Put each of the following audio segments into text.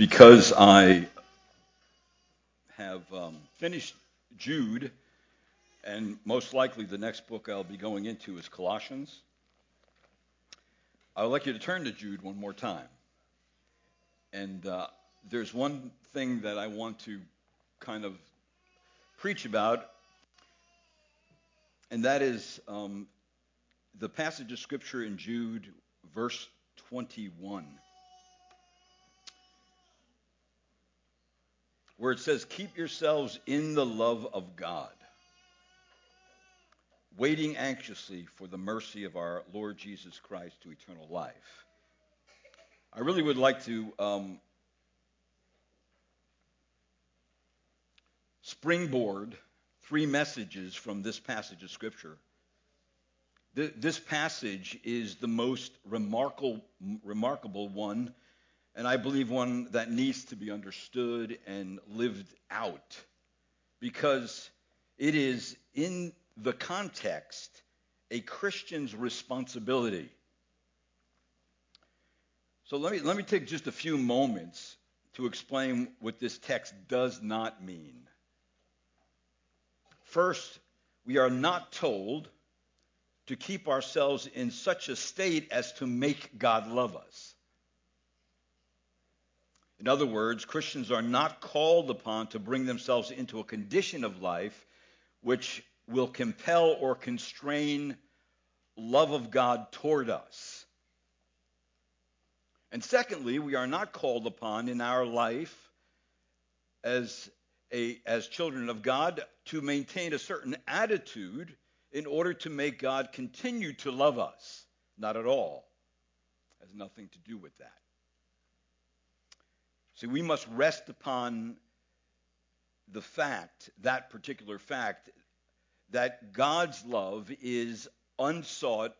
because I have um, finished Jude, and most likely the next book I'll be going into is Colossians, I would like you to turn to Jude one more time. And uh, there's one thing that I want to kind of preach about, and that is um, the passage of Scripture in Jude, verse 21. Where it says, Keep yourselves in the love of God, waiting anxiously for the mercy of our Lord Jesus Christ to eternal life. I really would like to um, springboard three messages from this passage of Scripture. This passage is the most remarkable, remarkable one and I believe one that needs to be understood and lived out because it is in the context a Christian's responsibility. So let me, let me take just a few moments to explain what this text does not mean. First, we are not told to keep ourselves in such a state as to make God love us. In other words, Christians are not called upon to bring themselves into a condition of life which will compel or constrain love of God toward us. And secondly, we are not called upon in our life as, a, as children of God to maintain a certain attitude in order to make God continue to love us. Not at all. It has nothing to do with that. See, we must rest upon the fact, that particular fact, that God's love is unsought,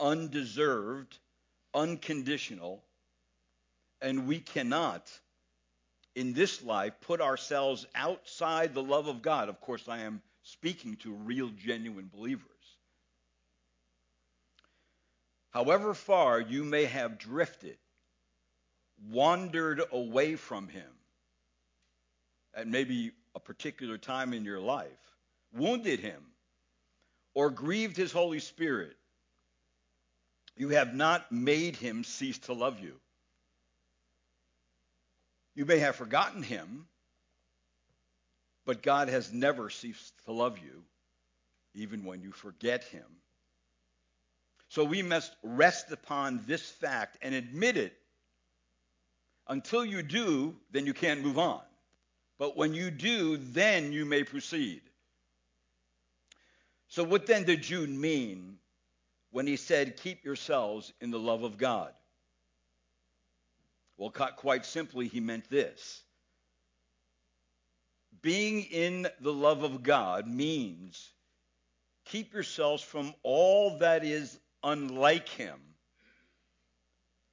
undeserved, unconditional, and we cannot, in this life, put ourselves outside the love of God. Of course, I am speaking to real, genuine believers. However far you may have drifted, wandered away from Him at maybe a particular time in your life, wounded Him, or grieved His Holy Spirit, you have not made Him cease to love you. You may have forgotten Him, but God has never ceased to love you, even when you forget Him. So we must rest upon this fact and admit it until you do, then you can't move on. But when you do, then you may proceed. So, what then did Jude mean when he said, Keep yourselves in the love of God? Well, quite simply, he meant this. Being in the love of God means keep yourselves from all that is unlike Him,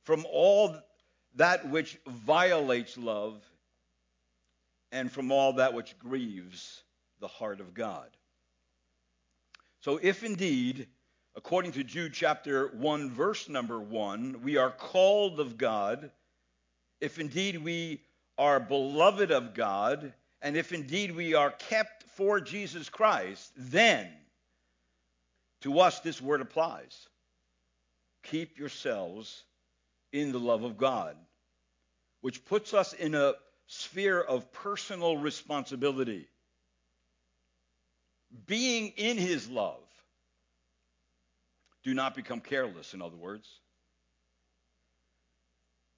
from all that which violates love, and from all that which grieves the heart of God. So, if indeed, according to Jude chapter 1, verse number 1, we are called of God, if indeed we are beloved of God, and if indeed we are kept for Jesus Christ, then to us this word applies. Keep yourselves in the love of God, which puts us in a sphere of personal responsibility. Being in his love. Do not become careless, in other words.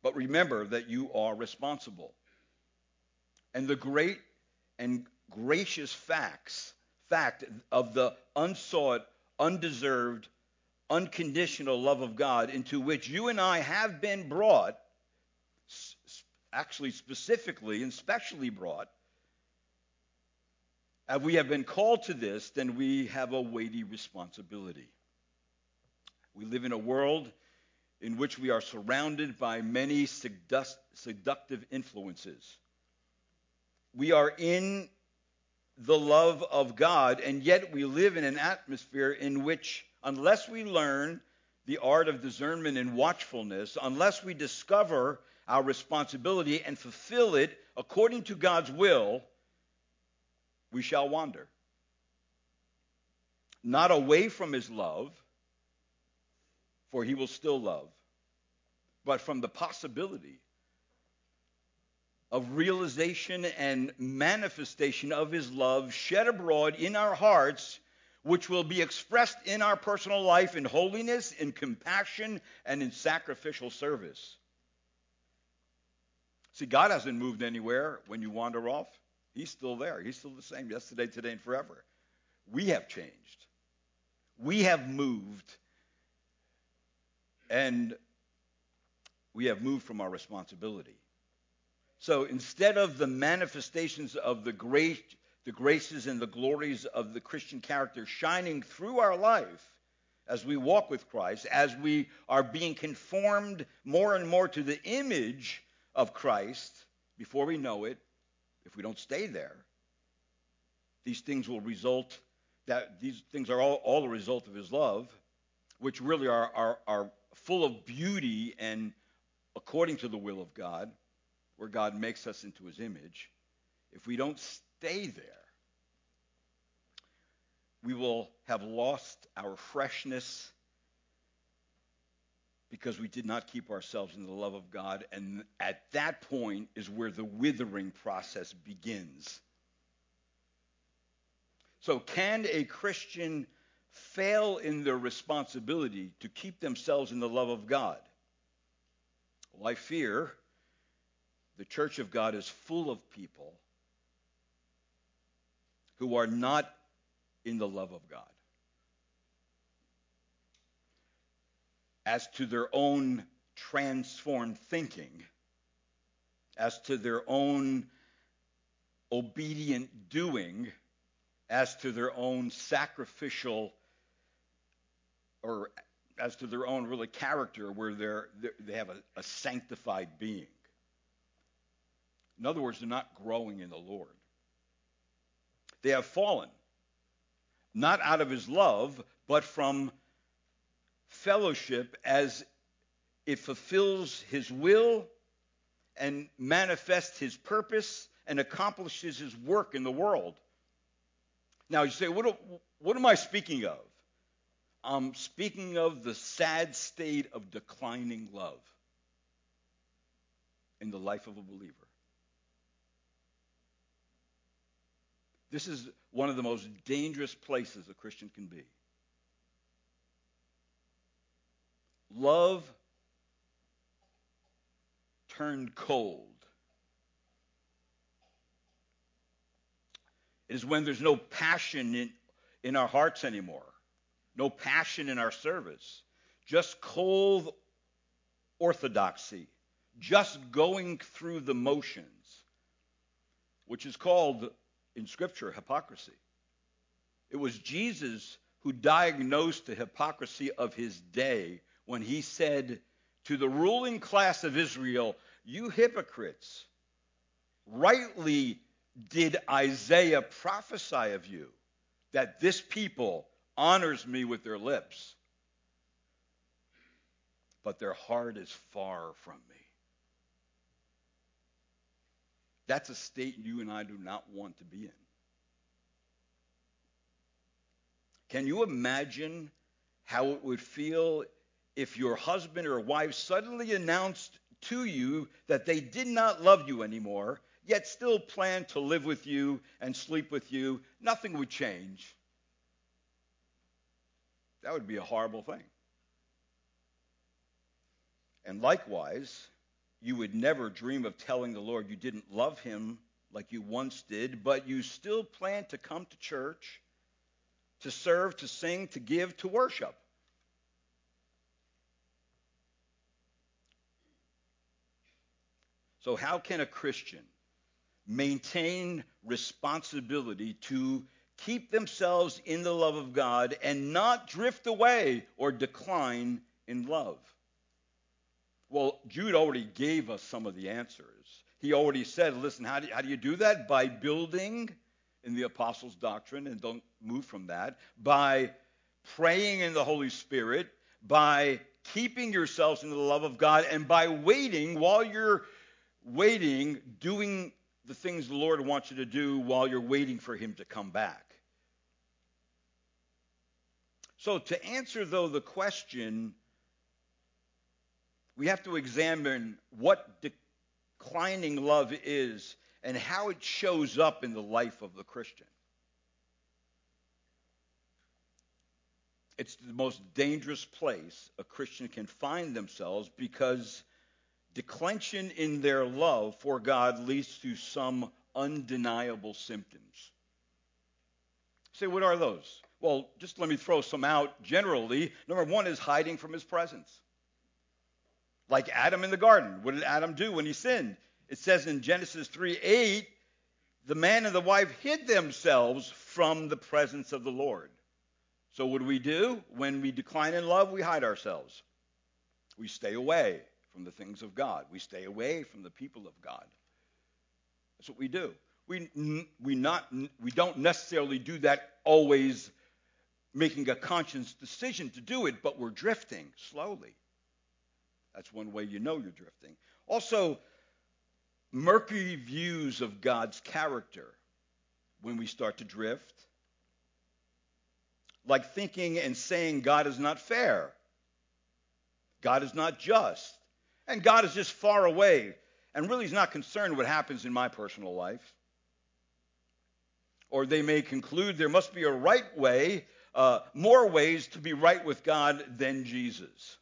But remember that you are responsible. And the great and gracious facts, fact of the unsought, undeserved, unconditional love of God into which you and I have been brought, actually specifically and specially brought, if we have been called to this, then we have a weighty responsibility. We live in a world in which we are surrounded by many seductive influences. We are in the love of God, and yet we live in an atmosphere in which unless we learn the art of discernment and watchfulness, unless we discover our responsibility and fulfill it according to God's will, we shall wander. Not away from his love, for he will still love, but from the possibility of realization and manifestation of his love shed abroad in our hearts, which will be expressed in our personal life in holiness, in compassion, and in sacrificial service. See, God hasn't moved anywhere when you wander off. He's still there. He's still the same yesterday, today, and forever. We have changed. We have moved. And we have moved from our responsibility. So instead of the manifestations of the great the graces and the glories of the Christian character shining through our life as we walk with Christ, as we are being conformed more and more to the image of Christ before we know it, if we don't stay there, these things will result that these things are all, all a result of his love, which really are, are, are full of beauty and according to the will of God where God makes us into his image, if we don't stay there, we will have lost our freshness because we did not keep ourselves in the love of God. And at that point is where the withering process begins. So, can a Christian fail in their responsibility to keep themselves in the love of God? Well, I fear the church of God is full of people who are not in the love of God. As to their own transformed thinking, as to their own obedient doing, as to their own sacrificial or as to their own really character where they're, they have a, a sanctified being. In other words, they're not growing in the Lord. They have fallen, not out of his love, but from fellowship as it fulfills his will and manifests his purpose and accomplishes his work in the world. Now, you say, what, what am I speaking of? I'm speaking of the sad state of declining love in the life of a believer. This is one of the most dangerous places a Christian can be. Love turned cold. It is when there's no passion in, in our hearts anymore, no passion in our service, just cold orthodoxy, just going through the motions, which is called in Scripture hypocrisy. It was Jesus who diagnosed the hypocrisy of his day when he said to the ruling class of Israel, You hypocrites, rightly did Isaiah prophesy of you that this people honors me with their lips, but their heart is far from me. That's a state you and I do not want to be in. Can you imagine how it would feel if your husband or wife suddenly announced to you that they did not love you anymore, yet still planned to live with you and sleep with you? Nothing would change. That would be a horrible thing. And likewise, you would never dream of telling the Lord you didn't love him like you once did, but you still plan to come to church, to serve, to sing, to give, to worship. So, how can a Christian maintain responsibility to keep themselves in the love of God and not drift away or decline in love? Well, Jude already gave us some of the answers. He already said, listen, how do, you, how do you do that? By building in the apostles' doctrine, and don't move from that, by praying in the Holy Spirit, by keeping yourselves in the love of God, and by waiting, while you're waiting, doing the things the Lord wants you to do while you're waiting for Him to come back. So, to answer, though, the question, we have to examine what declining love is and how it shows up in the life of the Christian. It's the most dangerous place a Christian can find themselves because declension in their love for God leads to some undeniable symptoms. Say, what are those? Well, just let me throw some out generally. Number one is hiding from his presence. Like Adam in the garden. What did Adam do when he sinned? It says in Genesis 3 8, the man and the wife hid themselves from the presence of the Lord. So, what do we do? When we decline in love, we hide ourselves. We stay away from the things of God, we stay away from the people of God. That's what we do. We, we, not, we don't necessarily do that always making a conscious decision to do it, but we're drifting slowly. That's one way you know you're drifting. Also, murky views of God's character when we start to drift like thinking and saying God is not fair, God is not just, and God is just far away, and really is not concerned what happens in my personal life. Or they may conclude there must be a right way, uh, more ways to be right with God than Jesus.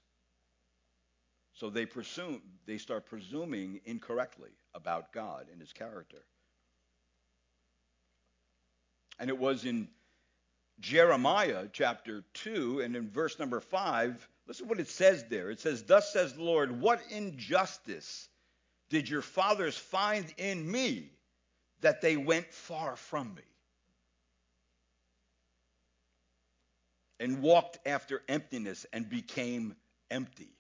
So they presume they start presuming incorrectly about God and his character. And it was in Jeremiah chapter 2 and in verse number 5, listen what it says there. It says, Thus says the Lord, what injustice did your fathers find in me that they went far from me? And walked after emptiness and became empty.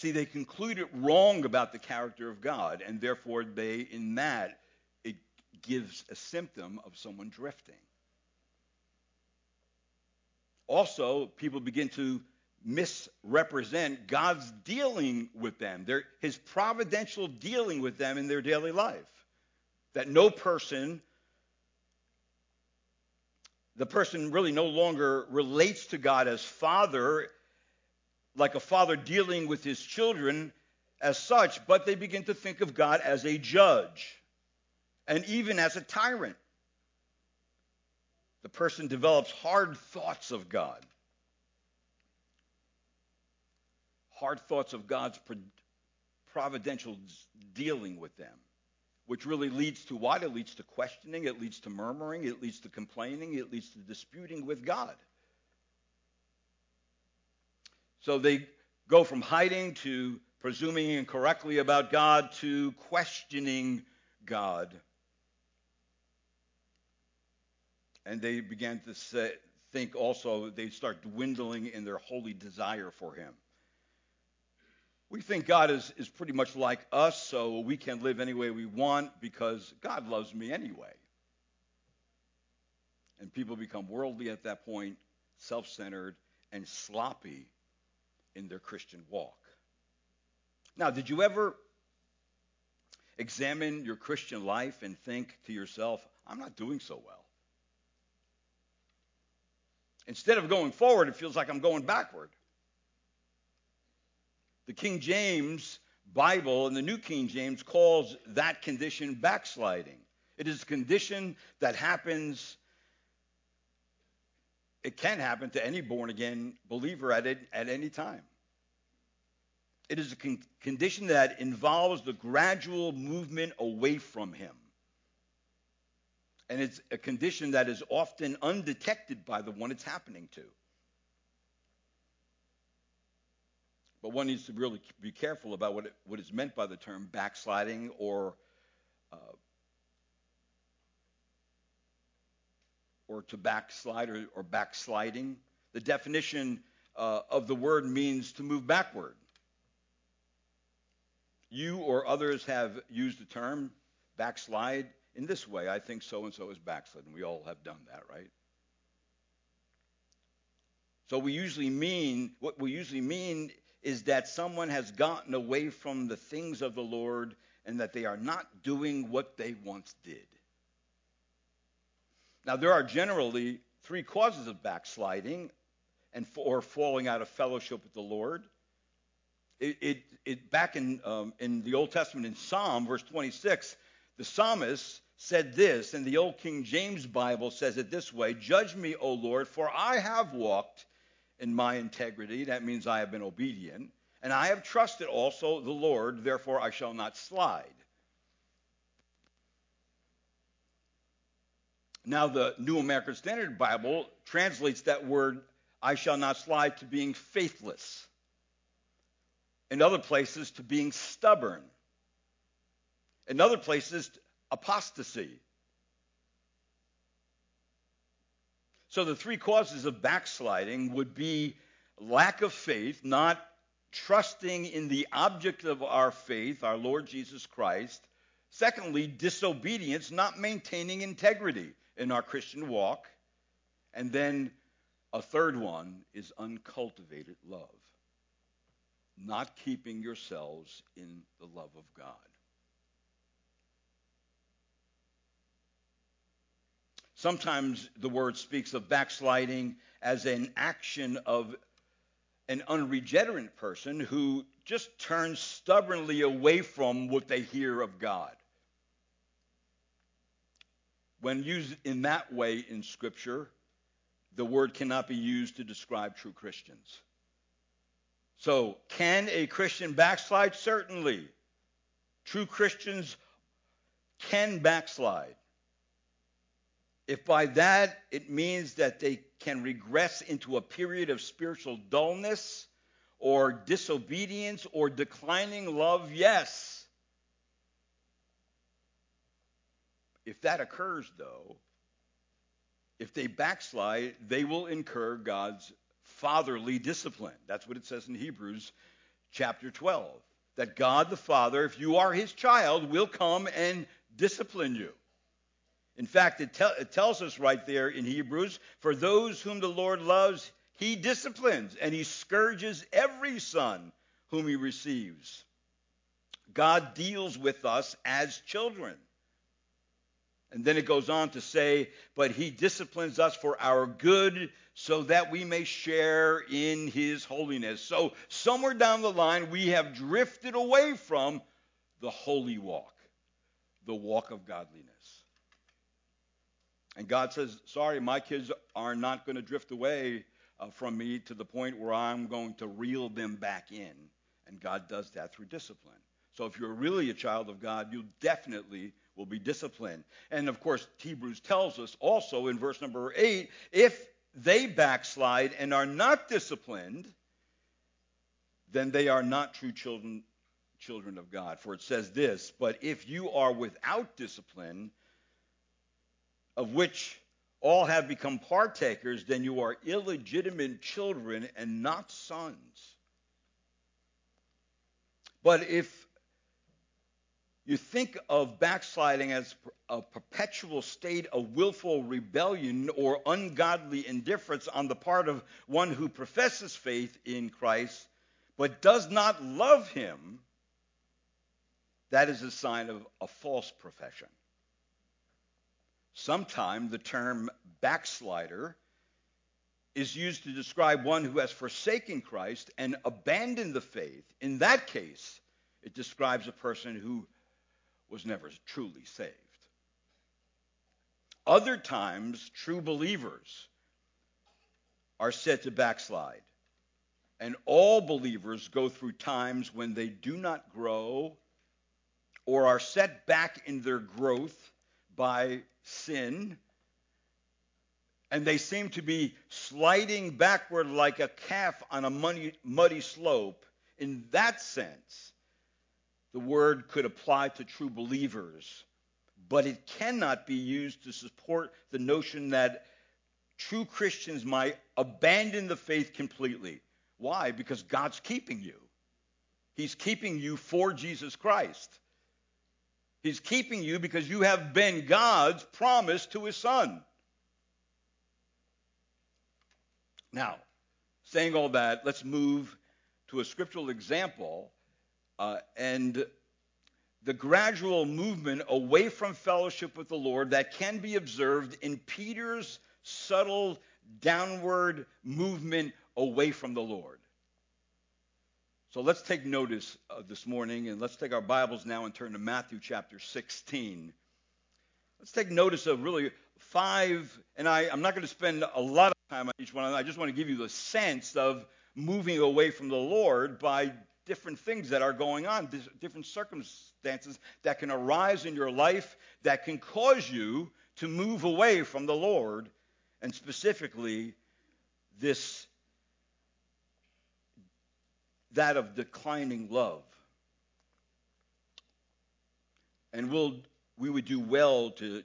See, they concluded wrong about the character of God, and therefore they, in that, it gives a symptom of someone drifting. Also, people begin to misrepresent God's dealing with them, their, his providential dealing with them in their daily life. That no person, the person really no longer relates to God as father, like a father dealing with his children as such, but they begin to think of God as a judge and even as a tyrant. The person develops hard thoughts of God. Hard thoughts of God's providential dealing with them, which really leads to what? It leads to questioning, it leads to murmuring, it leads to complaining, it leads to disputing with God. So they go from hiding to presuming incorrectly about God to questioning God and they began to say, think also they start dwindling in their holy desire for him. We think God is, is pretty much like us, so we can live any way we want because God loves me anyway. And people become worldly at that point, self centered, and sloppy in their Christian walk. Now, did you ever examine your Christian life and think to yourself, I'm not doing so well? Instead of going forward, it feels like I'm going backward. The King James Bible and the New King James calls that condition backsliding. It is a condition that happens, it can happen to any born again believer at, it, at any time. It is a con- condition that involves the gradual movement away from Him and it's a condition that is often undetected by the one it's happening to. But one needs to really be careful about what, it, what is meant by the term backsliding or uh, or to backslide or, or backsliding. The definition uh, of the word means to move backward. You or others have used the term backslide in this way, I think so and so is backslidden. We all have done that, right? So we usually mean what we usually mean is that someone has gotten away from the things of the Lord and that they are not doing what they once did. Now there are generally three causes of backsliding and or falling out of fellowship with the Lord. It, it, it back in um, in the Old Testament in Psalm verse 26, the psalmist said this, and the Old King James Bible says it this way: "Judge me, O Lord, for I have walked in my integrity. That means I have been obedient, and I have trusted also the Lord. Therefore, I shall not slide." Now, the New American Standard Bible translates that word, I shall not slide, to being faithless. In other places, to being stubborn. In other places, apostasy. So the three causes of backsliding would be lack of faith, not trusting in the object of our faith, our Lord Jesus Christ. Secondly, disobedience, not maintaining integrity in our Christian walk. And then a third one is uncultivated love, not keeping yourselves in the love of God. Sometimes the word speaks of backsliding as an action of an unregenerate person who just turns stubbornly away from what they hear of God. When used in that way in Scripture, the word cannot be used to describe true Christians. So, can a Christian backslide? Certainly. True Christians can backslide. If by that it means that they can regress into a period of spiritual dullness or disobedience or declining love, yes. If that occurs, though, if they backslide, they will incur God's fatherly discipline. That's what it says in Hebrews chapter 12. That God the Father, if you are his child, will come and discipline you. In fact, it, te- it, tells us right there in Hebrews for those whom the Lord loves, he disciplines and he scourges every son whom he receives. God deals with us as children. And then it goes on to say, but he disciplines us for our good so that we may share in his holiness. So somewhere down the line, we have drifted away from the holy walk, the walk of godliness. And God says, sorry, my kids are not going to drift away uh, from me to the point where I'm going to reel them back in. And God does that through discipline. So if you're really a child of God, you'll definitely will be disciplined. And of course, Hebrews tells us also in verse number 8 if they backslide and are not disciplined, then they are not true children children of God. For it says this, but if you are without discipline, of which all have become partakers, then you are illegitimate children and not sons. But if you think of backsliding as a perpetual state of willful rebellion or ungodly indifference on the part of one who professes faith in Christ but does not love him. That is a sign of a false profession. Sometimes the term backslider is used to describe one who has forsaken Christ and abandoned the faith. In that case, it describes a person who was never truly saved. Other times, true believers are said to backslide. And all believers go through times when they do not grow or are set back in their growth by sin. And they seem to be sliding backward like a calf on a muddy, muddy slope. In that sense, the word could apply to true believers, but it cannot be used to support the notion that true Christians might abandon the faith completely. Why? Because God's keeping you. He's keeping you for Jesus Christ. He's keeping you because you have been God's promise to his son. Now, saying all that, let's move to a scriptural example uh, and the gradual movement away from fellowship with the Lord that can be observed in Peter's subtle downward movement away from the Lord. So let's take notice of this morning and let's take our Bibles now and turn to Matthew chapter 16. Let's take notice of really five, and I, I'm not going to spend a lot of time on each one. I just want to give you the sense of moving away from the Lord by different things that are going on, different circumstances that can arise in your life that can cause you to move away from the Lord, and specifically this that of declining love. And we'll, we would do well to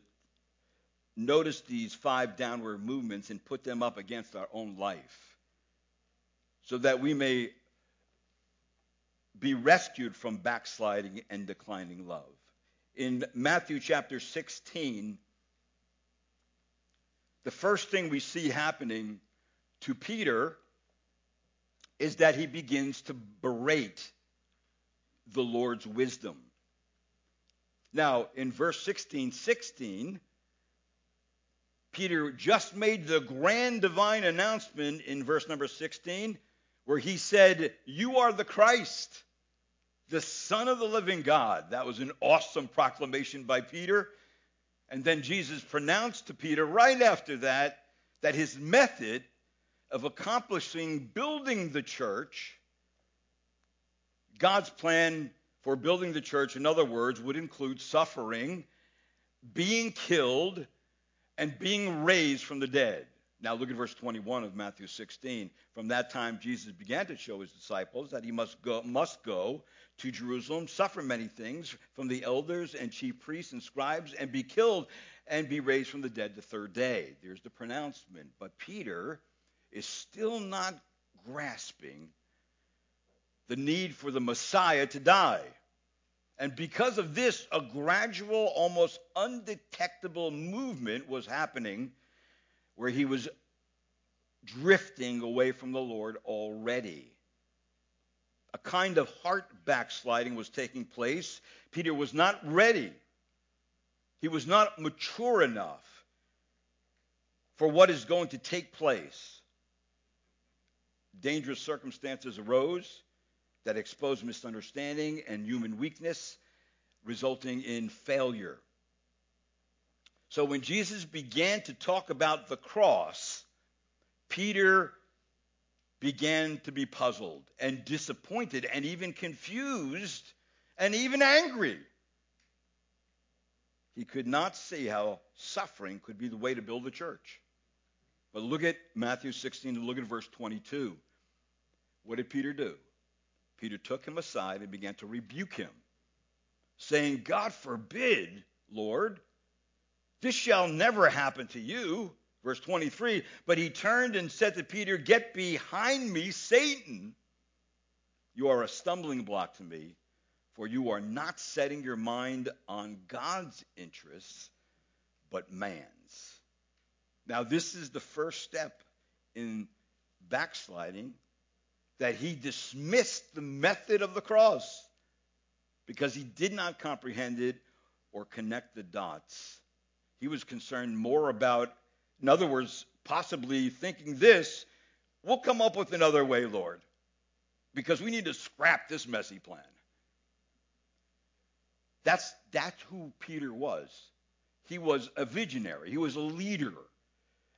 notice these five downward movements and put them up against our own life so that we may be rescued from backsliding and declining love. In Matthew chapter 16, the first thing we see happening to Peter is that he begins to berate the Lord's wisdom. Now, in verse 16, 16, Peter just made the grand divine announcement in verse number 16, where he said, You are the Christ, the Son of the living God. That was an awesome proclamation by Peter. And then Jesus pronounced to Peter right after that that his method of accomplishing building the church, God's plan for building the church, in other words, would include suffering, being killed, and being raised from the dead. Now look at verse 21 of Matthew 16. From that time, Jesus began to show his disciples that he must go, must go to Jerusalem, suffer many things from the elders and chief priests and scribes, and be killed and be raised from the dead the third day. There's the pronouncement. But Peter is still not grasping the need for the Messiah to die. And because of this, a gradual, almost undetectable movement was happening where he was drifting away from the Lord already. A kind of heart backsliding was taking place. Peter was not ready. He was not mature enough for what is going to take place dangerous circumstances arose that exposed misunderstanding and human weakness, resulting in failure. So when Jesus began to talk about the cross, Peter began to be puzzled and disappointed and even confused and even angry. He could not see how suffering could be the way to build a church. But look at Matthew 16 and look at verse 22. What did Peter do? Peter took him aside and began to rebuke him, saying, God forbid, Lord, this shall never happen to you. Verse 23 But he turned and said to Peter, Get behind me, Satan. You are a stumbling block to me, for you are not setting your mind on God's interests, but man's. Now, this is the first step in backsliding that he dismissed the method of the cross because he did not comprehend it or connect the dots. He was concerned more about, in other words, possibly thinking this we'll come up with another way, Lord, because we need to scrap this messy plan. That's, that's who Peter was. He was a visionary, he was a leader.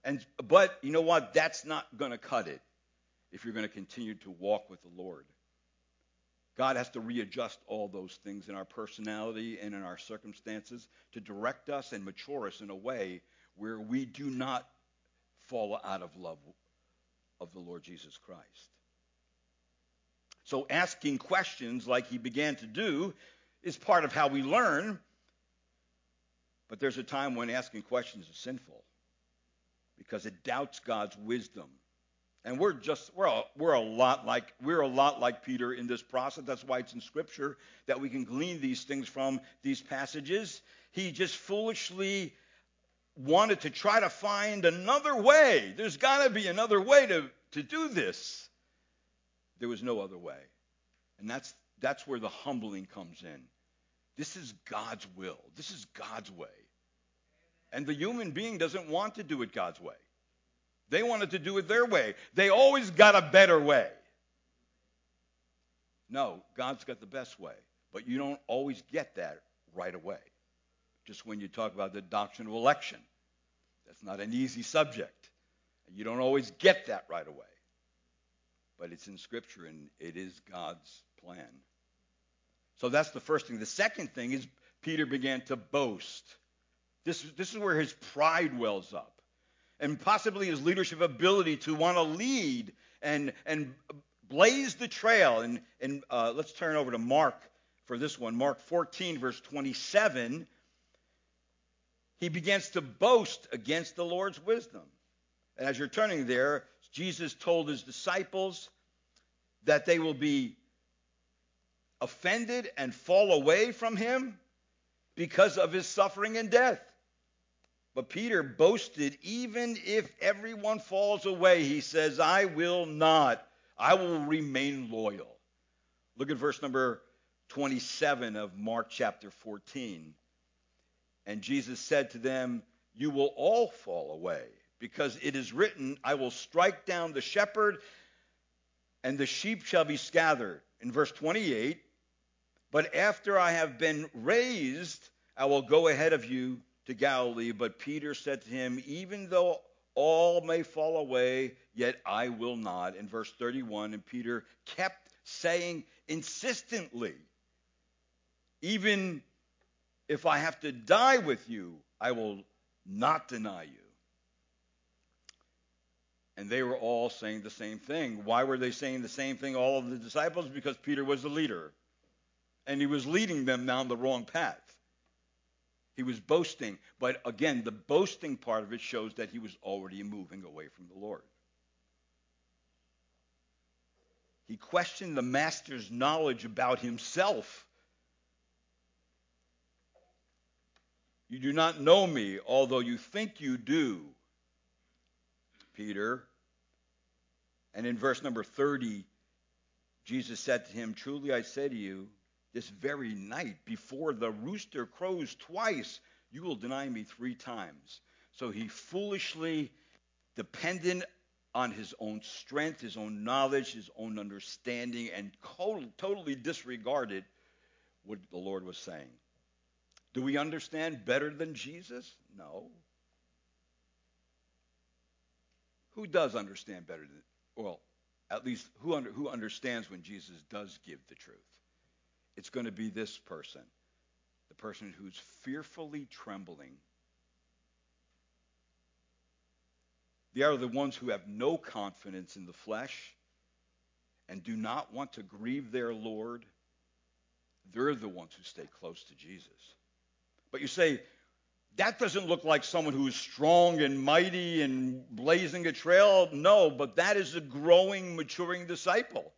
And, but you know what? That's not going to cut it if you're going to continue to walk with the Lord. God has to readjust all those things in our personality and in our circumstances to direct us and mature us in a way where we do not fall out of love of the Lord Jesus Christ. So asking questions like he began to do is part of how we learn, but there's a time when asking questions is sinful because it doubts God's wisdom and we're just we're a, we're a lot like we're a lot like Peter in this process. That's why it's in Scripture that we can glean these things from these passages. He just foolishly wanted to try to find another way. There's got to be another way to to do this. There was no other way. And that's, that's where the humbling comes in. This is God's will. This is God's way. And the human being doesn't want to do it God's way. They wanted to do it their way. They always got a better way. No, God's got the best way. But you don't always get that right away. Just when you talk about the doctrine of election, that's not an easy subject. You don't always get that right away. But it's in Scripture and it is God's plan. So that's the first thing. The second thing is Peter began to boast. This, this is where his pride wells up. And possibly his leadership ability to want to lead and, and blaze the trail. And, and uh, let's turn over to Mark for this one. Mark 14, verse 27. He begins to boast against the Lord's wisdom. And as you're turning there, Jesus told his disciples that they will be offended and fall away from him because of his suffering and death. But Peter boasted, even if everyone falls away, he says, I will not. I will remain loyal. Look at verse number 27 of Mark chapter 14. And Jesus said to them, You will all fall away, because it is written, I will strike down the shepherd, and the sheep shall be scattered. In verse 28, but after I have been raised, I will go ahead of you to Galilee. But Peter said to him, Even though all may fall away, yet I will not. In verse 31, and Peter kept saying insistently, Even if I have to die with you, I will not deny you. And they were all saying the same thing. Why were they saying the same thing, all of the disciples? Because Peter was the leader and he was leading them down the wrong path. He was boasting, but again, the boasting part of it shows that he was already moving away from the Lord. He questioned the master's knowledge about himself. You do not know me, although you think you do, Peter. And in verse number 30, Jesus said to him, Truly I say to you, this very night, before the rooster crows twice, you will deny me three times. So he foolishly, dependent on his own strength, his own knowledge, his own understanding, and totally disregarded what the Lord was saying. Do we understand better than Jesus? No. Who does understand better than, well, at least who, under, who understands when Jesus does give the truth? It's going to be this person, the person who's fearfully trembling. They are the ones who have no confidence in the flesh and do not want to grieve their Lord. They're the ones who stay close to Jesus. But you say, that doesn't look like someone who is strong and mighty and blazing a trail. No, but that is a growing, maturing disciple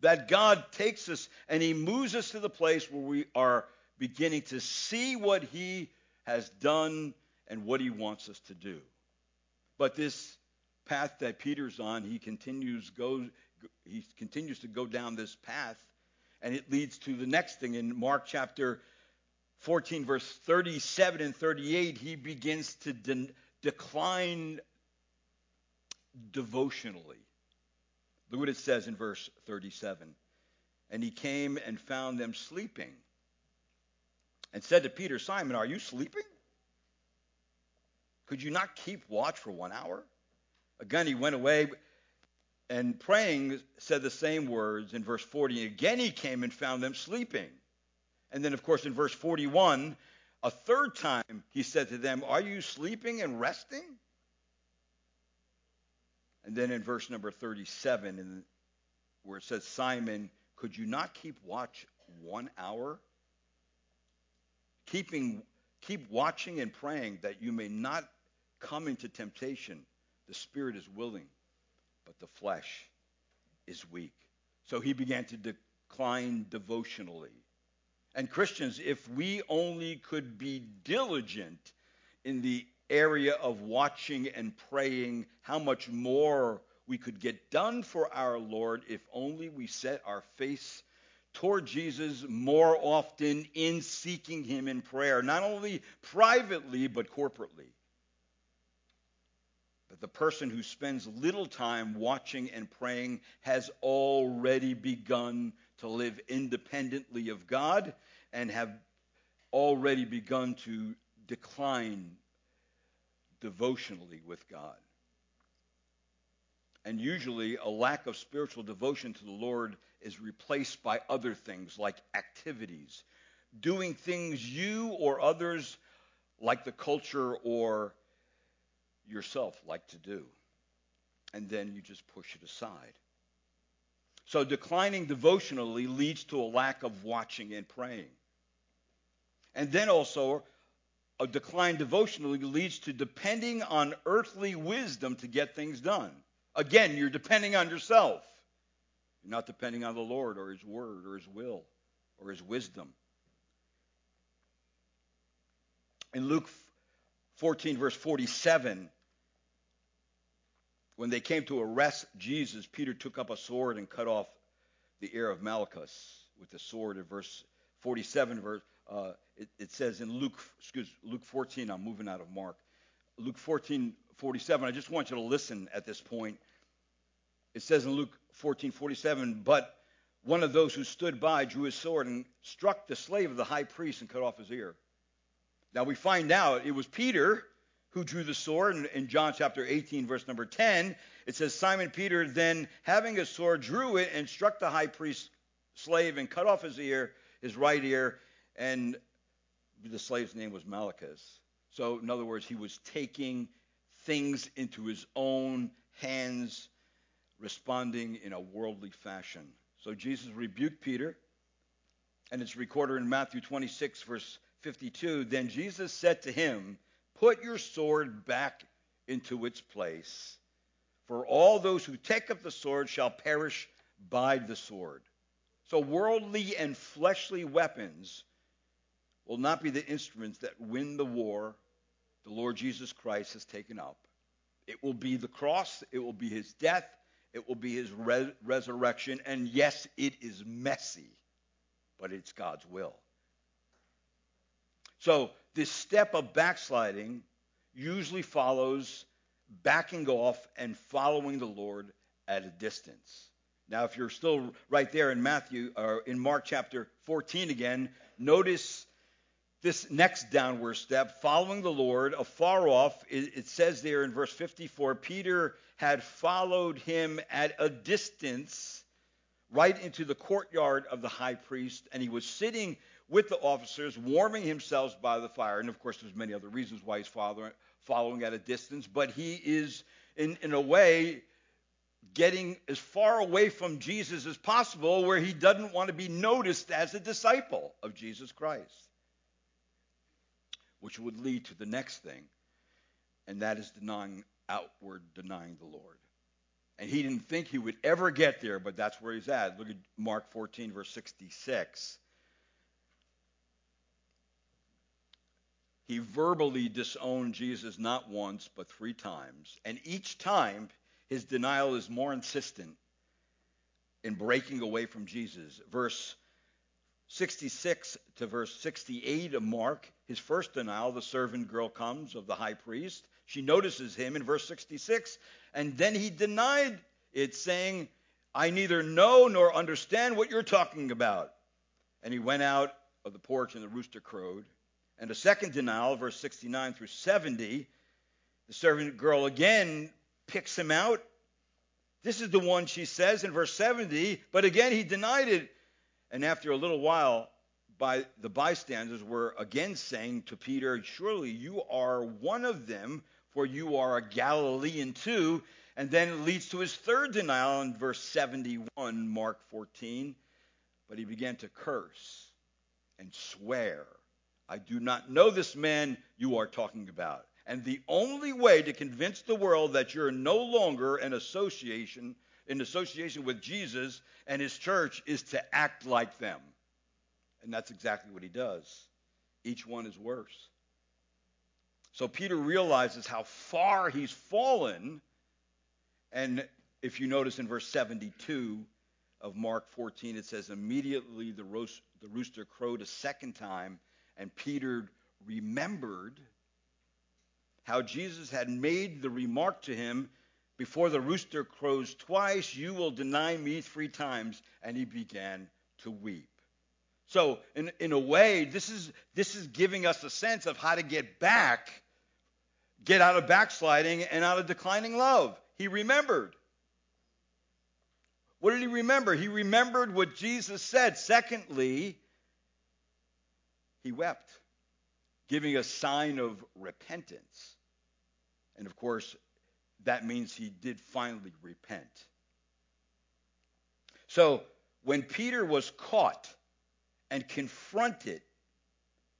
that God takes us and He moves us to the place where we are beginning to see what He has done and what He wants us to do. But this path that Peter's on, he continues goes he continues to go down this path, and it leads to the next thing in Mark chapter 14, verse 37 and 38. He begins to de- decline devotionally. Look what it says in verse 37. And he came and found them sleeping and said to Peter, Simon, are you sleeping? Could you not keep watch for one hour? Again, he went away and praying said the same words in verse 40. Again, he came and found them sleeping. And then, of course, in verse 41, a third time he said to them, Are you sleeping and resting? And then in verse number 37, in, where it says, Simon, could you not keep watch one hour? Keeping, keep watching and praying that you may not come into temptation. The spirit is willing, but the flesh is weak. So he began to decline devotionally. And Christians, if we only could be diligent in the area of watching and praying, how much more we could get done for our Lord if only we set our face toward Jesus more often in seeking Him in prayer, not only privately, but corporately. But the person who spends little time watching and praying has already begun to live independently of God and have already begun to decline devotionally with God. And usually, a lack of spiritual devotion to the Lord is replaced by other things like activities, doing things you or others, like the culture or yourself, like to do. And then you just push it aside. So, declining devotionally leads to a lack of watching and praying. And then also, a decline devotionally leads to depending on earthly wisdom to get things done. Again, you're depending on yourself. You're not depending on the Lord or His Word or His will or His wisdom. In Luke 14, verse 47, when they came to arrest Jesus, Peter took up a sword and cut off the ear of Malchus with the sword. In verse 47, verse, uh, it, it, says in Luke, excuse Luke 14. I'm moving out of Mark. Luke 14, 47. I just want you to listen at this point. It says in Luke 14, 47, but one of those who stood by drew his sword and struck the slave of the high priest and cut off his ear. Now we find out it was Peter who drew the sword. In, in John chapter 18, verse number 10, it says, Simon Peter then, having a sword, drew it and struck the high priest's slave and cut off his ear, his right ear, and the slave's name was Malchus. So, in other words, he was taking things into his own hands, responding in a worldly fashion. So, Jesus rebuked Peter, and it's recorded in Matthew 26, verse 52. Then Jesus said to him, Put your sword back into its place, for all those who take up the sword shall perish by the sword. So, worldly and fleshly weapons will not be the instruments that win the war the Lord Jesus Christ has taken up. It will be the cross, it will be his death, it will be his re- resurrection, and yes, it is messy, but it's God's will. So, this step of backsliding usually follows backing off and following the Lord at a distance. Now, if you're still right there in Matthew or in Mark chapter 14 again, notice this next downward step, following the Lord afar off. It, says there in verse 54 Peter had followed him at a distance right into the courtyard of the high priest, and he was sitting with the officers, warming himself by the fire. And of course, there's many other reasons why he's following, following at a distance, but he is, in, in a way, getting as far away from Jesus as possible where he doesn't want to be noticed as a disciple of Jesus Christ which would lead to the next thing, and that is denying outward denying the Lord. And he didn't think he would ever get there, but that's where he's at. Look at Mark 14, verse 66. He verbally disowned Jesus not once, but three times. And each time, his denial is more insistent in breaking away from Jesus. Verse 66 to verse 68 of Mark, his first denial, the servant girl comes of the high priest. She notices him in verse 66, and then he denied it, saying, I neither know nor understand what you're talking about. And he went out of the porch, and the rooster crowed. And a second denial, verse 69 through 70, the servant girl again picks him out. This is the one she says in verse 70, but again he denied it. And after a little while, by the bystanders were again saying to Peter, Surely you are one of them, for you are a Galilean too. And then it leads to his third denial in verse 71, Mark 14. But he began to curse and swear, I do not know this man you are talking about. And the only way to convince the world that you're no longer an association in association with Jesus and his church is to act like them. And that's exactly what he does. Each one is worse. So Peter realizes how far he's fallen, and if you notice in verse 72 of Mark 14, it says, Immediately the, roast, the rooster crowed a second time, and Peter remembered how Jesus had made the remark to him, Before the rooster crows twice, you will deny me three times. And he began to weep. So, in, in a way, this is, this is giving us a sense of how to get back, get out of backsliding and out of declining love. He remembered. What did he remember? He remembered what Jesus said. Secondly, he wept, giving a sign of repentance. And of course, that means he did finally repent. So, when Peter was caught and confronted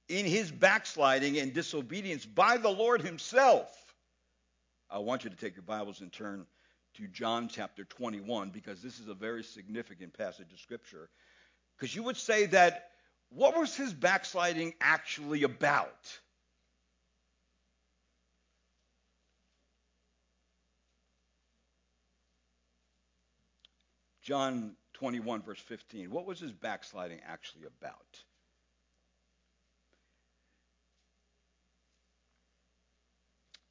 in his backsliding and disobedience by the Lord himself, I want you to take your Bibles and turn to John chapter 21 because this is a very significant passage of Scripture. Because you would say that what was his backsliding actually about? John 21, verse 15. What was his backsliding actually about?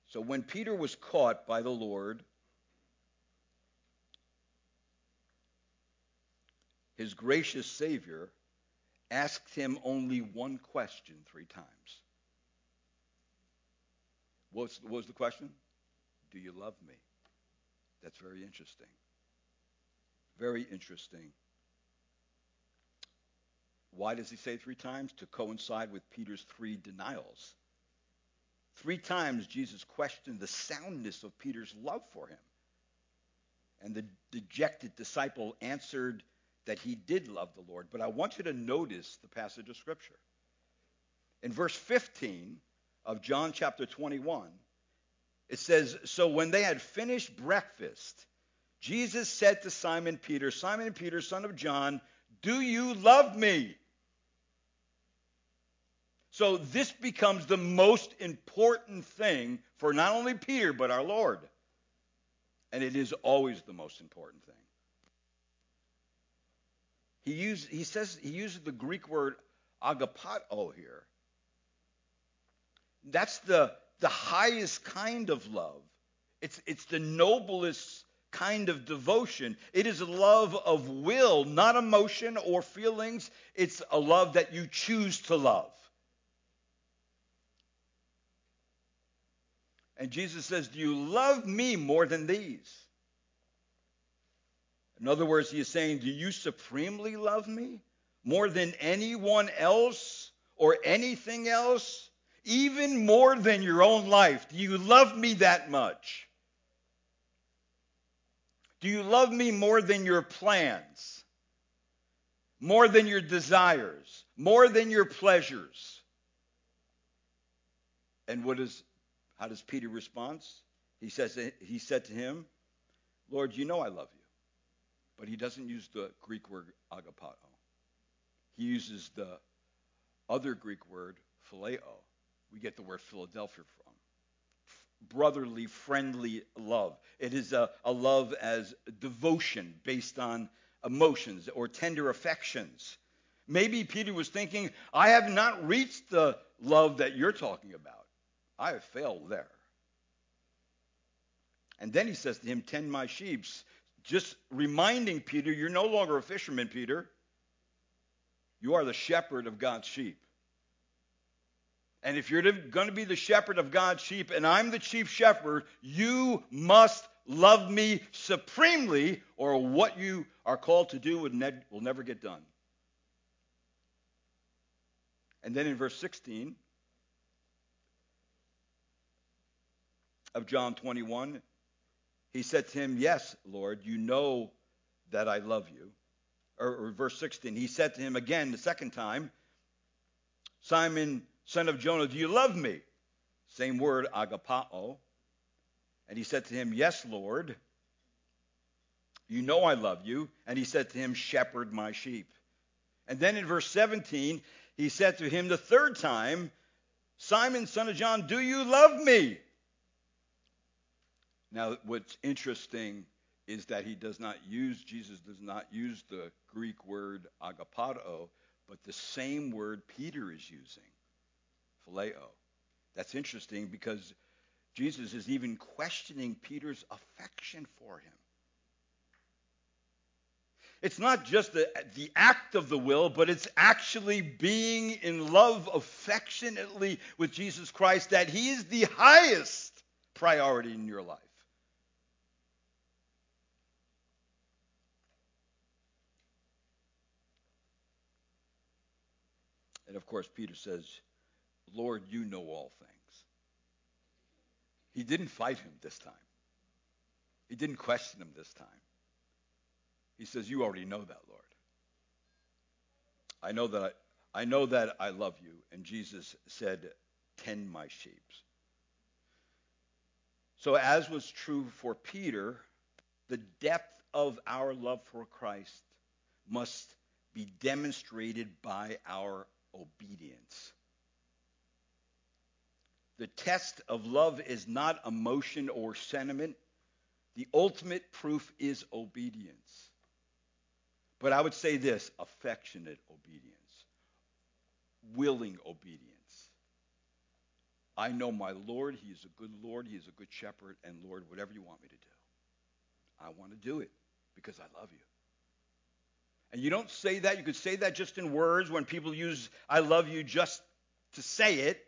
So when Peter was caught by the Lord, his gracious Savior asked him only one question three times. What was the question? Do you love me? That's very interesting. Very interesting. Why does he say three times? To coincide with Peter's three denials. Three times Jesus questioned the soundness of Peter's love for him. And the dejected disciple answered that he did love the Lord. But I want you to notice the passage of Scripture. In verse 15 of John chapter 21, it says, So when they had finished breakfast, Jesus said to Simon Peter, Simon Peter, son of John, do you love me? So this becomes the most important thing for not only Peter, but our Lord. And it is always the most important thing. He, used, he says he uses the Greek word agapao here. That's the, the highest kind of love. It's, it's the noblest kind of devotion. It is a love of will, not emotion or feelings. It's a love that you choose to love. And Jesus says, Do you love me more than these? In other words, he is saying, Do you supremely love me more than anyone else or anything else? Even more than your own life? Do you love me that much? Do you love me more than your plans? More than your desires? More than your pleasures? And what is how does Peter respond? He says he said to him, Lord, you know I love you. But he doesn't use the Greek word agapao. He uses the other Greek word phileo. We get the word Philadelphia from brotherly, friendly love. It is a, a love as devotion based on emotions or tender affections. Maybe Peter was thinking, I have not reached the love that you're talking about. I have failed there. And then he says to him, Tend my sheep. Just reminding Peter, you're no longer a fisherman, Peter. You are the shepherd of God's sheep. And if you're going to be the shepherd of God's sheep and I'm the chief shepherd, you must love me supremely, or what you are called to do will never get done. And then in verse 16 of John 21, he said to him, Yes, Lord, you know that I love you. Or, or verse 16, he said to him again the second time, Simon, son of Jonah, do you love me? Same word, agapao. And he said to him, Yes, Lord. You know I love you. And he said to him, Shepherd my sheep. And then in verse 17, he said to him the third time, Simon, son of John, do you love me? Now, what's interesting is that he does not use, Jesus does not use the Greek word agapao, but the same word Peter is using, phileo. That's interesting because Jesus is even questioning Peter's affection for him. It's not just the, the act of the will, but it's actually being in love affectionately with Jesus Christ that He is the highest priority in your life. And of course, Peter says, Lord, you know all things. He didn't fight him this time. He didn't question him this time. He says, You already know that, Lord. I know that I, I know that I love you. And Jesus said, Tend my sheep. So, as was true for Peter, the depth of our love for Christ must be demonstrated by our obedience. The test of love is not emotion or sentiment. The ultimate proof is obedience. But I would say this affectionate obedience, willing obedience. I know my Lord, He is a good Lord, He is a good shepherd, and Lord, whatever you want me to do, I want to do it because I love you. And you don't say that, you could say that just in words when people use I love you just to say it,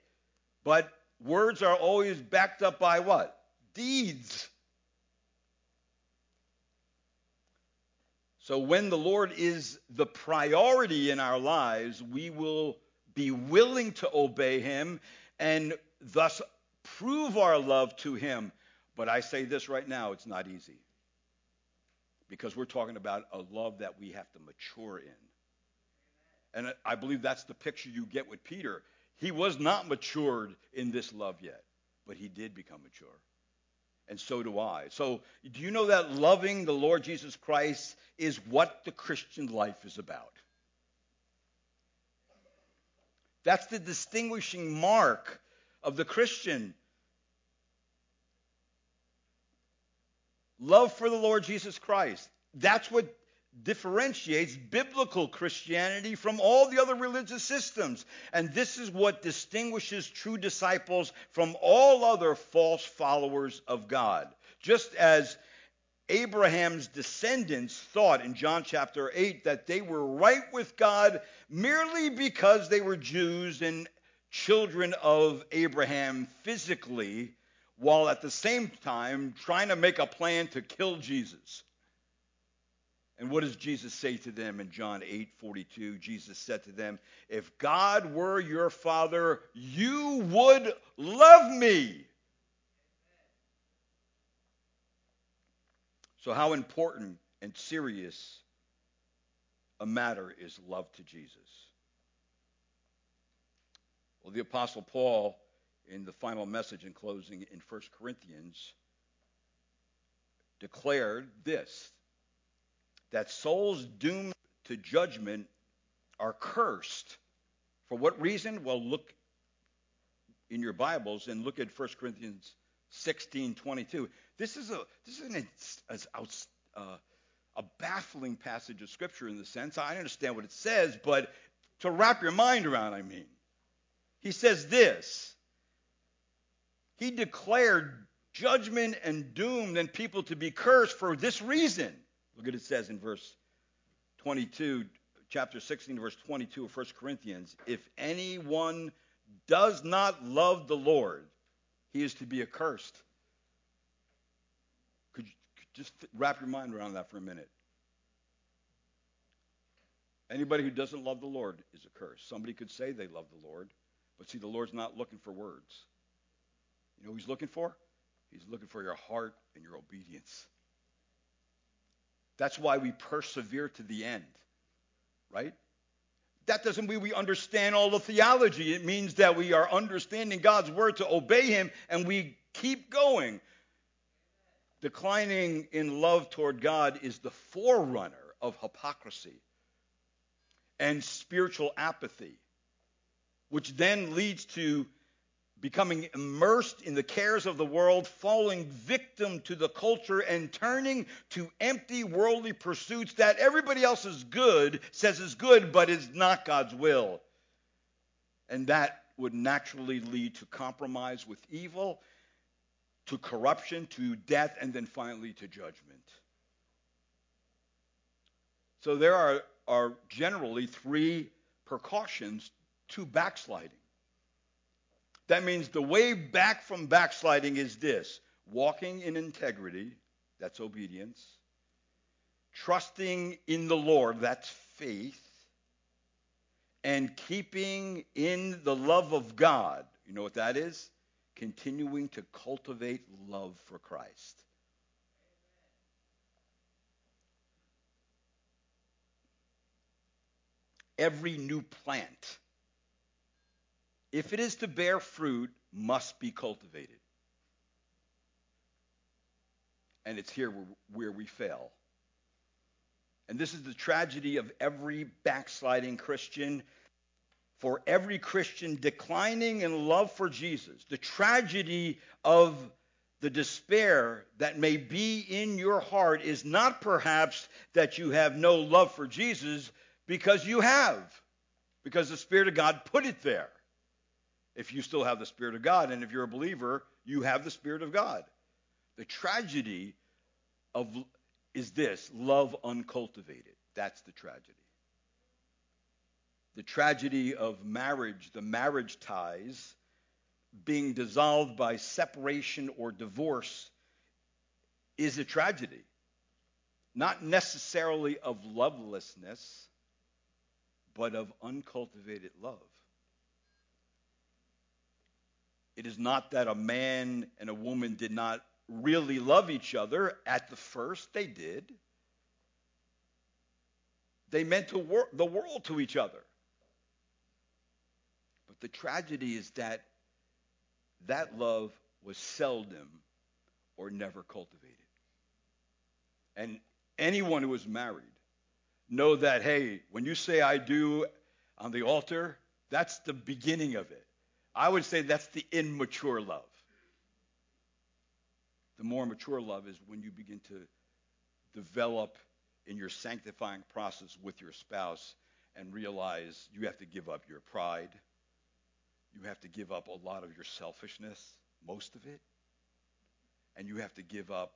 but words are always backed up by what? Deeds. So when the Lord is the priority in our lives, we will be willing to obey him and thus prove our love to him. But I say this right now, it's not easy. Because we're talking about a love that we have to mature in. And I believe that's the picture you get with Peter. He was not matured in this love yet, but he did become mature and so do I. So, do you know that loving the Lord Jesus Christ is what the Christian life is about? That's the distinguishing mark of the Christian. Love for the Lord Jesus Christ. That's what differentiates biblical Christianity from all the other religious systems. And this is what distinguishes true disciples from all other false followers of God. Just as Abraham's descendants thought in John chapter 8 that they were right with God merely because they were Jews and children of Abraham physically, while at the same time trying to make a plan to kill Jesus. And what does Jesus say to them in John 8 42? Jesus said to them, If God were your father, you would love me. So, how important and serious a matter is love to Jesus? Well, the Apostle Paul, in the final message in closing in 1 Corinthians, declared this that souls doomed to judgment are cursed. For what reason? Well, look in your Bibles and look at 1 Corinthians 16 22. This is a, this is an, uh, a baffling passage of Scripture in the sense. I understand what it says, but to wrap your mind around, I mean. He says this He declared judgment and doom and people to be cursed for this reason Look at it says in verse 22, chapter 16, verse 22 of 1 Corinthians. If anyone does not love the Lord, he is to be accursed. Could you just wrap your mind around that for a minute? Anybody who doesn't love the Lord is accursed. Somebody could say they love the Lord, but see, the Lord's not looking for words. You know who he's looking for? He's looking for your heart and your obedience. That's why we persevere to the end, right? That doesn't mean we understand all the theology. It means that we are understanding God's word to obey Him and we keep going. Declining in love toward God is the forerunner of hypocrisy and spiritual apathy, which then leads to becoming immersed in the cares of the world, falling victim to the culture, and turning to empty worldly pursuits that everybody else is good, says is good, but is not God's will. And that would naturally lead to compromise with evil, to corruption, to death, and then finally to judgment. So there are, are generally three precautions to backsliding. That means the way back from backsliding is this walking in integrity, that's obedience, trusting in the Lord, that's faith, and keeping in the love of God. You know what that is? Continuing to cultivate love for Christ. Every new plant if it is to bear fruit, must be cultivated. And it's here where we fail. And this is the tragedy of every backsliding Christian. For every Christian declining in love for Jesus, the tragedy of the despair that may be in your heart is not perhaps that you have no love for Jesus, because you have, because the Spirit of God put it there if you still have the Spirit of God. And if you're a believer, you have the Spirit of God. The tragedy of is this love uncultivated. That's the tragedy. The tragedy of marriage, the marriage ties being dissolved by separation or divorce is a tragedy. Not necessarily of lovelessness, but of uncultivated love. It is not that a man and a woman did not really love each other. At the first, they did. They meant to wor- the world to each other. But the tragedy is that that love was seldom or never cultivated. And anyone who is married know that hey, when you say I do on the altar, that's the beginning of it. I would say that's the immature love. The more mature love is when you begin to develop in your sanctifying process with your spouse and realize you have to give up your pride. You have to give up a lot of your selfishness, most of it. And you have to give up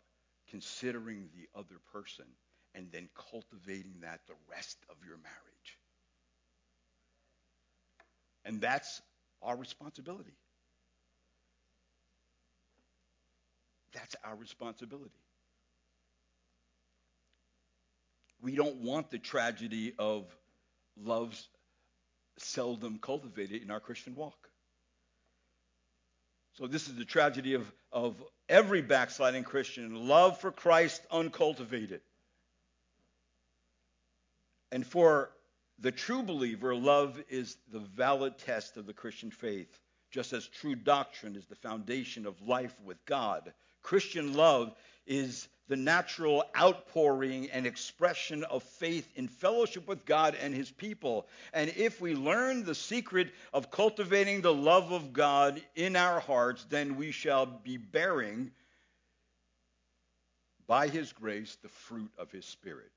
considering the other person and then cultivating that the rest of your marriage. And that's our responsibility. That's our responsibility. We don't want the tragedy of love's seldom cultivated in our Christian walk. So, this is the tragedy of, of every backsliding Christian love for Christ uncultivated. And for the true believer, love is the valid test of the Christian faith, just as true doctrine is the foundation of life with God. Christian love is the natural outpouring and expression of faith in fellowship with God and his people. And if we learn the secret of cultivating the love of God in our hearts, then we shall be bearing, by his grace, the fruit of his Spirit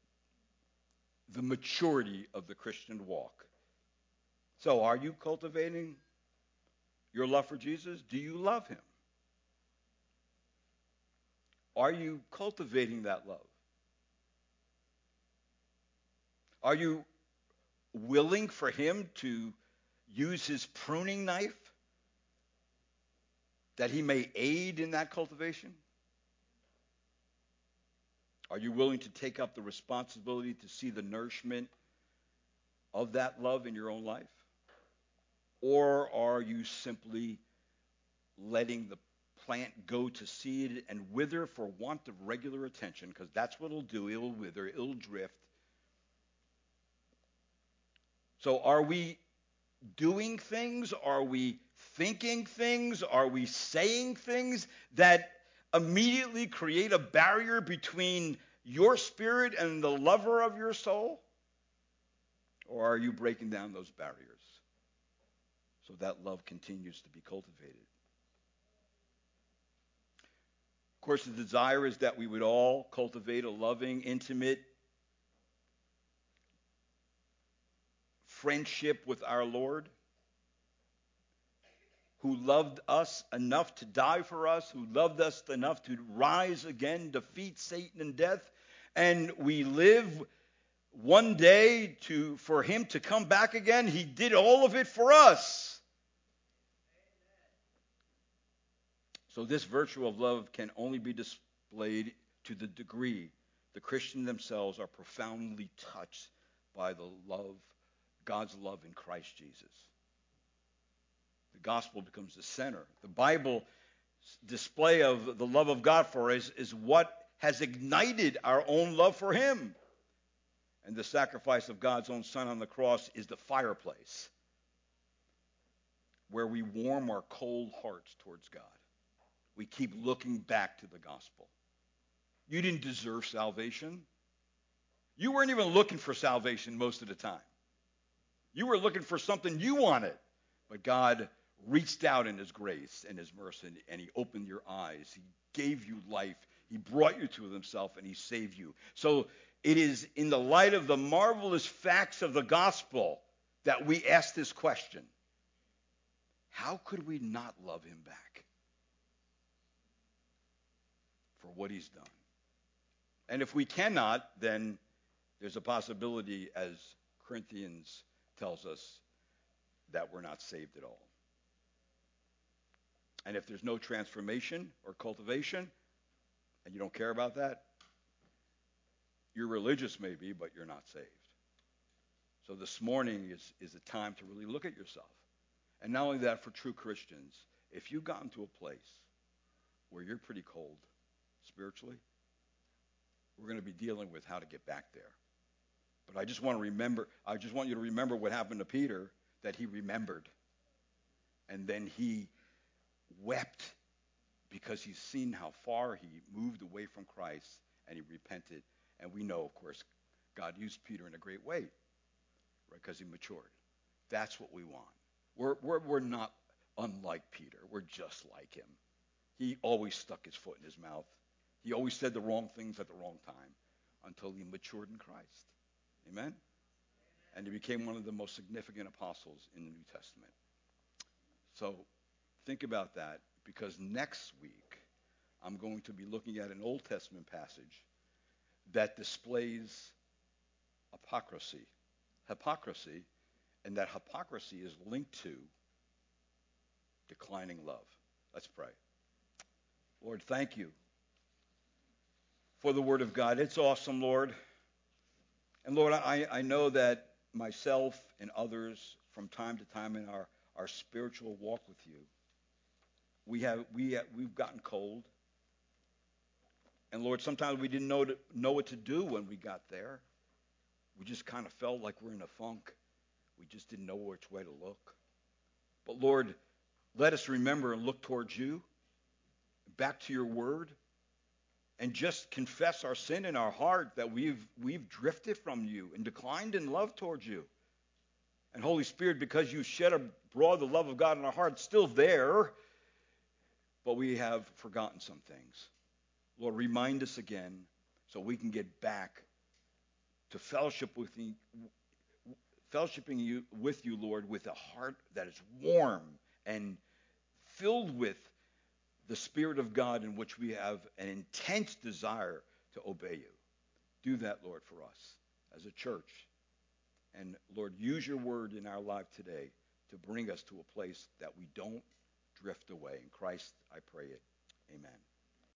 the maturity of the Christian walk. So, are you cultivating your love for Jesus? Do you love him? Are you cultivating that love? Are you willing for him to use his pruning knife that he may aid in that cultivation? Are you willing to take up the responsibility to see the nourishment of that love in your own life? Or are you simply letting the plant go to seed and wither for want of regular attention? Because that's what it'll do. It'll wither, it'll drift. So are we doing things? Are we thinking things? Are we saying things that immediately create a barrier between your spirit and the lover of your soul? Or are you breaking down those barriers so that love continues to be cultivated? Of course, the desire is that we would all cultivate a loving, intimate friendship with our Lord who loved us enough to die for us, who loved us enough to rise again, defeat Satan and death, and we live one day to for him to come back again. He did all of it for us. So this virtue of love can only be displayed to the degree the Christians themselves are profoundly touched by the love, God's love in Christ Jesus. The gospel becomes the center. The Bible display of the love of God for us is what has ignited our own love for him. And the sacrifice of God's own son on the cross is the fireplace where we warm our cold hearts towards God we keep looking back to the gospel. You didn't deserve salvation. You weren't even looking for salvation most of the time. You were looking for something you wanted. But God reached out in His grace and His mercy, and He opened your eyes. He gave you life. He brought you to Himself, and He saved you. So it is in the light of the marvelous facts of the gospel that we ask this question How could we not love Him back? for what he's done. And if we cannot, then there's a possibility, as Corinthians tells us, that we're not saved at all. And if there's no transformation or cultivation, and you don't care about that, you're religious maybe, but you're not saved. So this morning is, is a time to really look at yourself. And not only that, for true Christians, if you've gotten to a place where you're pretty cold, spiritually, we're going to be dealing with how to get back there. But I just want to remember, I just want you to remember what happened to Peter, that he remembered. And then he wept because he's seen how far he moved away from Christ and he repented. And we know, of course, God used Peter in a great way, right? Because he matured. That's what we want. We're, we're, we're not unlike Peter. We're just like him. He always stuck his foot in his mouth. He always said the wrong things at the wrong time until he matured in Christ. Amen? And he became one of the most significant apostles in the New Testament. So think about that because next week I'm going to be looking at an Old Testament passage that displays hypocrisy. Hypocrisy, and that hypocrisy is linked to declining love. Let's pray. Lord, thank you for the Word of God. It's awesome, Lord. And Lord, I, I know that myself and others from time to time in our, our spiritual walk with you, we have, we have, we've gotten cold. And Lord, sometimes we didn't know, to, know what to do when we got there. We just kind of felt like we're in a funk. We just didn't know which way to look. But Lord, let us remember and look towards you, back to your word and just confess our sin in our heart that we've, we've drifted from you and declined in love towards you. And Holy Spirit, because you shed abroad the love of God in our hearts, still there, but we have forgotten some things. Lord, remind us again so we can get back to fellowship with you, fellowshipping you, with you, Lord, with a heart that is warm and filled with the Spirit of God in which we have an intense desire to obey you. Do that, Lord, for us as a church. And Lord, use your word in our life today to bring us to a place that we don't drift away. In Christ, I pray it. Amen.